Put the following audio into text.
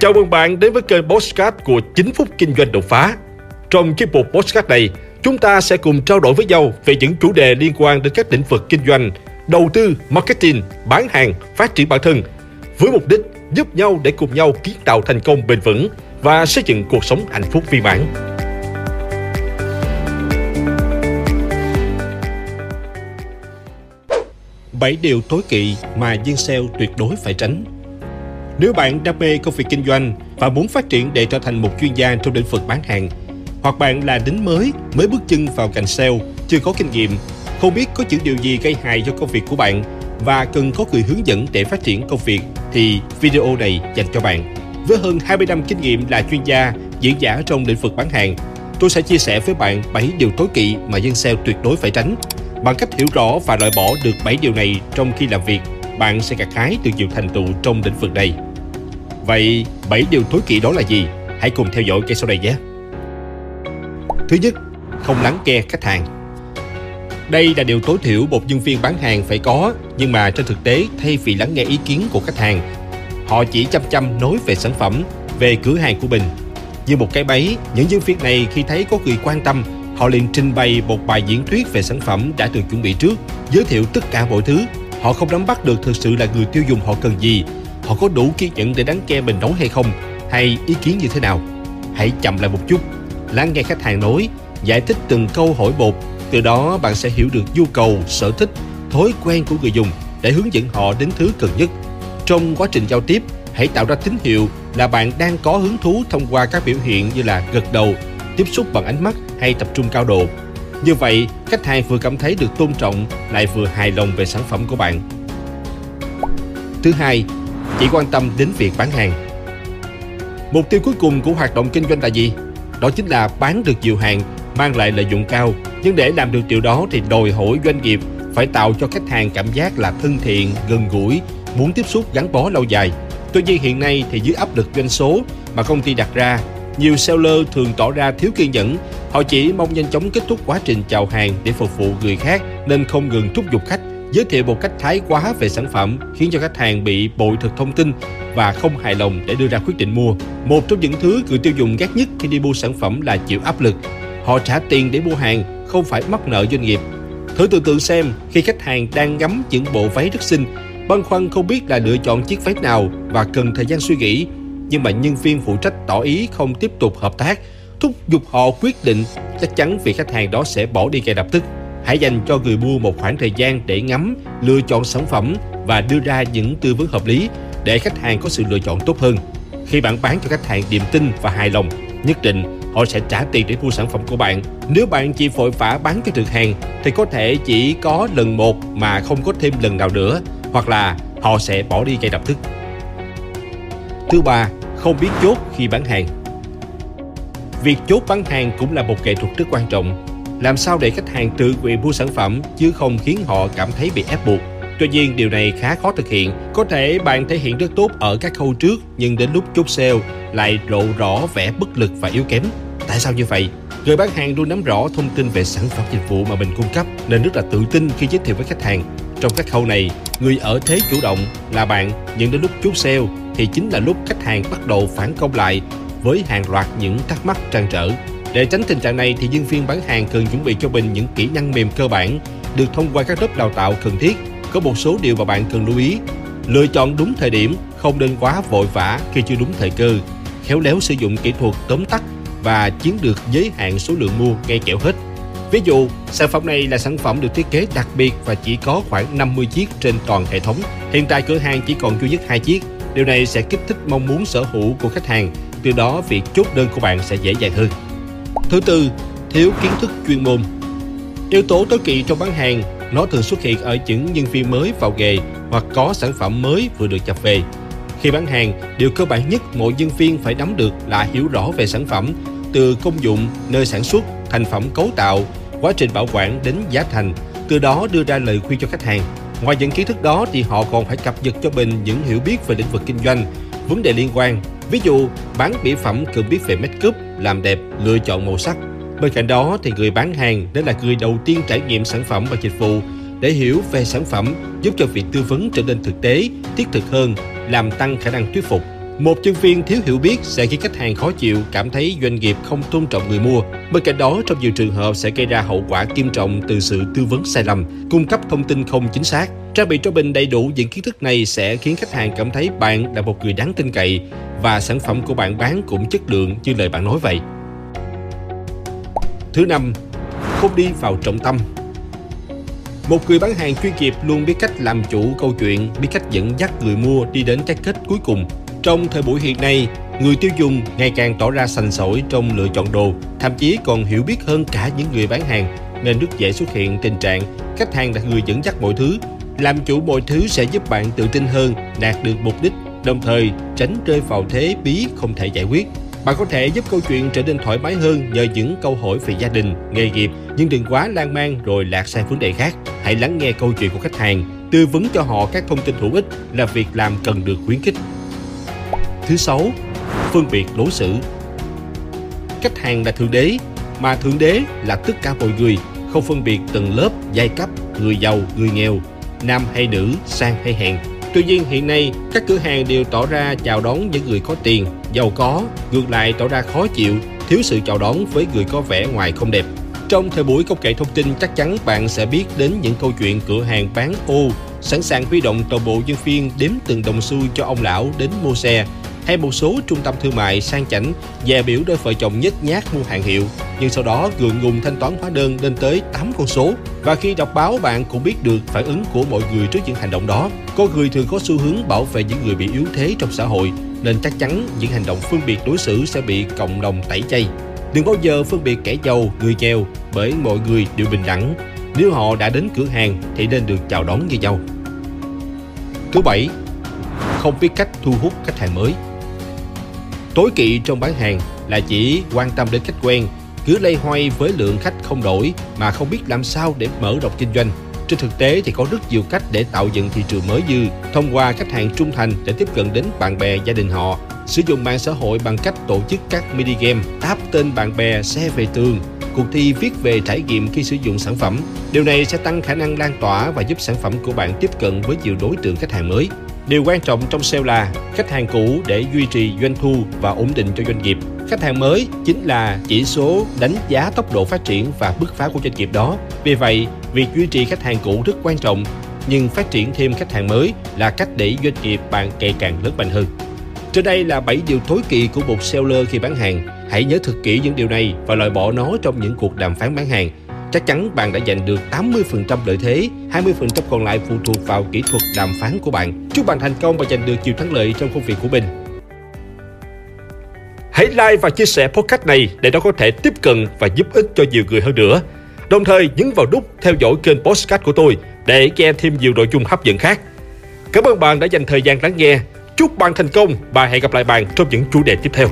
Chào mừng bạn đến với kênh Postcard của 9 phút kinh doanh đột phá. Trong chiếc mục Postcard này, chúng ta sẽ cùng trao đổi với nhau về những chủ đề liên quan đến các lĩnh vực kinh doanh, đầu tư, marketing, bán hàng, phát triển bản thân, với mục đích giúp nhau để cùng nhau kiến tạo thành công bền vững và xây dựng cuộc sống hạnh phúc viên mãn. Bảy điều tối kỵ mà dân sale tuyệt đối phải tránh nếu bạn đam mê công việc kinh doanh và muốn phát triển để trở thành một chuyên gia trong lĩnh vực bán hàng, hoặc bạn là đính mới, mới bước chân vào ngành sale, chưa có kinh nghiệm, không biết có những điều gì gây hại cho công việc của bạn và cần có người hướng dẫn để phát triển công việc thì video này dành cho bạn. Với hơn 20 năm kinh nghiệm là chuyên gia, diễn giả trong lĩnh vực bán hàng, tôi sẽ chia sẻ với bạn 7 điều tối kỵ mà dân sale tuyệt đối phải tránh. Bằng cách hiểu rõ và loại bỏ được 7 điều này trong khi làm việc, bạn sẽ gặt hái được nhiều thành tựu trong lĩnh vực này. Vậy 7 điều tối kỵ đó là gì? Hãy cùng theo dõi ngay sau đây nhé. Thứ nhất, không lắng nghe khách hàng. Đây là điều tối thiểu một nhân viên bán hàng phải có, nhưng mà trên thực tế thay vì lắng nghe ý kiến của khách hàng, họ chỉ chăm chăm nói về sản phẩm, về cửa hàng của mình. Như một cái bẫy, những nhân viên này khi thấy có người quan tâm, họ liền trình bày một bài diễn thuyết về sản phẩm đã được chuẩn bị trước, giới thiệu tất cả mọi thứ. Họ không nắm bắt được thực sự là người tiêu dùng họ cần gì họ có đủ kiên nhẫn để đắng nghe mình nói hay không, hay ý kiến như thế nào? Hãy chậm lại một chút, lắng nghe khách hàng nói, giải thích từng câu hỏi một từ đó, bạn sẽ hiểu được nhu cầu, sở thích, thói quen của người dùng để hướng dẫn họ đến thứ cần nhất. Trong quá trình giao tiếp, hãy tạo ra tín hiệu là bạn đang có hứng thú thông qua các biểu hiện như là gật đầu, tiếp xúc bằng ánh mắt hay tập trung cao độ. Như vậy, khách hàng vừa cảm thấy được tôn trọng, lại vừa hài lòng về sản phẩm của bạn. Thứ hai chỉ quan tâm đến việc bán hàng. Mục tiêu cuối cùng của hoạt động kinh doanh là gì? Đó chính là bán được nhiều hàng, mang lại lợi nhuận cao. Nhưng để làm được điều đó thì đòi hỏi doanh nghiệp phải tạo cho khách hàng cảm giác là thân thiện, gần gũi, muốn tiếp xúc gắn bó lâu dài. Tuy nhiên hiện nay thì dưới áp lực doanh số mà công ty đặt ra, nhiều seller thường tỏ ra thiếu kiên nhẫn. Họ chỉ mong nhanh chóng kết thúc quá trình chào hàng để phục vụ người khác nên không ngừng thúc giục khách giới thiệu một cách thái quá về sản phẩm khiến cho khách hàng bị bội thực thông tin và không hài lòng để đưa ra quyết định mua. Một trong những thứ người tiêu dùng ghét nhất khi đi mua sản phẩm là chịu áp lực. Họ trả tiền để mua hàng, không phải mắc nợ doanh nghiệp. Thử tưởng tượng xem khi khách hàng đang ngắm những bộ váy rất xinh, băn khoăn không biết là lựa chọn chiếc váy nào và cần thời gian suy nghĩ, nhưng mà nhân viên phụ trách tỏ ý không tiếp tục hợp tác, thúc giục họ quyết định, chắc chắn vì khách hàng đó sẽ bỏ đi ngay lập tức. Hãy dành cho người mua một khoảng thời gian để ngắm, lựa chọn sản phẩm và đưa ra những tư vấn hợp lý để khách hàng có sự lựa chọn tốt hơn. Khi bạn bán cho khách hàng niềm tin và hài lòng, nhất định họ sẽ trả tiền để mua sản phẩm của bạn. Nếu bạn chỉ vội vã bán cho được hàng thì có thể chỉ có lần một mà không có thêm lần nào nữa hoặc là họ sẽ bỏ đi ngay lập tức. Thứ ba, không biết chốt khi bán hàng. Việc chốt bán hàng cũng là một nghệ thuật rất quan trọng làm sao để khách hàng tự nguyện mua sản phẩm chứ không khiến họ cảm thấy bị ép buộc. Tuy nhiên, điều này khá khó thực hiện. Có thể bạn thể hiện rất tốt ở các khâu trước, nhưng đến lúc chốt sale lại lộ rõ vẻ bất lực và yếu kém. Tại sao như vậy? Người bán hàng luôn nắm rõ thông tin về sản phẩm dịch vụ mà mình cung cấp nên rất là tự tin khi giới thiệu với khách hàng. Trong các khâu này, người ở thế chủ động là bạn, nhưng đến lúc chốt sale thì chính là lúc khách hàng bắt đầu phản công lại với hàng loạt những thắc mắc trăn trở để tránh tình trạng này thì nhân viên bán hàng cần chuẩn bị cho mình những kỹ năng mềm cơ bản được thông qua các lớp đào tạo cần thiết. Có một số điều mà bạn cần lưu ý. Lựa chọn đúng thời điểm, không nên quá vội vã khi chưa đúng thời cơ. Khéo léo sử dụng kỹ thuật tóm tắt và chiến được giới hạn số lượng mua ngay kẹo hết. Ví dụ, sản phẩm này là sản phẩm được thiết kế đặc biệt và chỉ có khoảng 50 chiếc trên toàn hệ thống. Hiện tại cửa hàng chỉ còn duy nhất hai chiếc. Điều này sẽ kích thích mong muốn sở hữu của khách hàng, từ đó việc chốt đơn của bạn sẽ dễ dàng hơn. Thứ tư, thiếu kiến thức chuyên môn. Yếu tố tối kỵ trong bán hàng nó thường xuất hiện ở những nhân viên mới vào nghề hoặc có sản phẩm mới vừa được nhập về. Khi bán hàng, điều cơ bản nhất mỗi nhân viên phải nắm được là hiểu rõ về sản phẩm, từ công dụng, nơi sản xuất, thành phẩm cấu tạo, quá trình bảo quản đến giá thành, từ đó đưa ra lời khuyên cho khách hàng. Ngoài những kiến thức đó thì họ còn phải cập nhật cho mình những hiểu biết về lĩnh vực kinh doanh, vấn đề liên quan. Ví dụ, bán mỹ phẩm cần biết về make up, làm đẹp, lựa chọn màu sắc. Bên cạnh đó thì người bán hàng nên là người đầu tiên trải nghiệm sản phẩm và dịch vụ để hiểu về sản phẩm giúp cho việc tư vấn trở nên thực tế, thiết thực hơn, làm tăng khả năng thuyết phục. Một nhân viên thiếu hiểu biết sẽ khiến khách hàng khó chịu, cảm thấy doanh nghiệp không tôn trọng người mua. Bên cạnh đó, trong nhiều trường hợp sẽ gây ra hậu quả nghiêm trọng từ sự tư vấn sai lầm, cung cấp thông tin không chính xác. Trang bị cho mình đầy đủ những kiến thức này sẽ khiến khách hàng cảm thấy bạn là một người đáng tin cậy và sản phẩm của bạn bán cũng chất lượng như lời bạn nói vậy. Thứ năm, không đi vào trọng tâm. Một người bán hàng chuyên nghiệp luôn biết cách làm chủ câu chuyện, biết cách dẫn dắt người mua đi đến cái kết cuối cùng. Trong thời buổi hiện nay, người tiêu dùng ngày càng tỏ ra sành sỏi trong lựa chọn đồ, thậm chí còn hiểu biết hơn cả những người bán hàng, nên rất dễ xuất hiện tình trạng khách hàng là người dẫn dắt mọi thứ. Làm chủ mọi thứ sẽ giúp bạn tự tin hơn, đạt được mục đích, đồng thời tránh rơi vào thế bí không thể giải quyết. Bạn có thể giúp câu chuyện trở nên thoải mái hơn nhờ những câu hỏi về gia đình, nghề nghiệp, nhưng đừng quá lan man rồi lạc sang vấn đề khác. Hãy lắng nghe câu chuyện của khách hàng, tư vấn cho họ các thông tin hữu ích là việc làm cần được khuyến khích. Thứ sáu, phân biệt đối xử. Khách hàng là thượng đế, mà thượng đế là tất cả mọi người, không phân biệt tầng lớp, giai cấp, người giàu, người nghèo, nam hay nữ, sang hay hèn. Tuy nhiên hiện nay, các cửa hàng đều tỏ ra chào đón những người có tiền, giàu có, ngược lại tỏ ra khó chịu, thiếu sự chào đón với người có vẻ ngoài không đẹp. Trong thời buổi công nghệ thông tin, chắc chắn bạn sẽ biết đến những câu chuyện cửa hàng bán ô, sẵn sàng huy động toàn bộ nhân viên đếm từng đồng xu cho ông lão đến mua xe, hay một số trung tâm thương mại sang chảnh dè biểu đôi vợ chồng nhếch nhác mua hàng hiệu, nhưng sau đó gượng ngùng thanh toán hóa đơn lên tới 8 con số. Và khi đọc báo bạn cũng biết được phản ứng của mọi người trước những hành động đó. có người thường có xu hướng bảo vệ những người bị yếu thế trong xã hội, nên chắc chắn những hành động phân biệt đối xử sẽ bị cộng đồng tẩy chay. Đừng bao giờ phân biệt kẻ giàu, người nghèo bởi mọi người đều bình đẳng. Nếu họ đã đến cửa hàng thì nên được chào đón như nhau. Thứ bảy, không biết cách thu hút khách hàng mới. Tối kỵ trong bán hàng là chỉ quan tâm đến khách quen, cứ lây hoay với lượng khách không đổi mà không biết làm sao để mở rộng kinh doanh. Trên thực tế thì có rất nhiều cách để tạo dựng thị trường mới dư thông qua khách hàng trung thành để tiếp cận đến bạn bè gia đình họ. Sử dụng mạng xã hội bằng cách tổ chức các mini game, áp tên bạn bè, xe về tường, cuộc thi viết về trải nghiệm khi sử dụng sản phẩm. Điều này sẽ tăng khả năng lan tỏa và giúp sản phẩm của bạn tiếp cận với nhiều đối tượng khách hàng mới. Điều quan trọng trong sale là khách hàng cũ để duy trì doanh thu và ổn định cho doanh nghiệp. Khách hàng mới chính là chỉ số đánh giá tốc độ phát triển và bứt phá của doanh nghiệp đó. Vì vậy, việc duy trì khách hàng cũ rất quan trọng, nhưng phát triển thêm khách hàng mới là cách để doanh nghiệp bạn ngày càng lớn mạnh hơn. Trên đây là 7 điều tối kỵ của một seller khi bán hàng. Hãy nhớ thực kỹ những điều này và loại bỏ nó trong những cuộc đàm phán bán hàng chắc chắn bạn đã giành được 80% lợi thế, 20% còn lại phụ thuộc vào kỹ thuật đàm phán của bạn. Chúc bạn thành công và giành được nhiều thắng lợi trong công việc của mình. Hãy like và chia sẻ podcast này để nó có thể tiếp cận và giúp ích cho nhiều người hơn nữa. Đồng thời nhấn vào nút theo dõi kênh podcast của tôi để nghe thêm nhiều nội dung hấp dẫn khác. Cảm ơn bạn đã dành thời gian lắng nghe. Chúc bạn thành công và hẹn gặp lại bạn trong những chủ đề tiếp theo.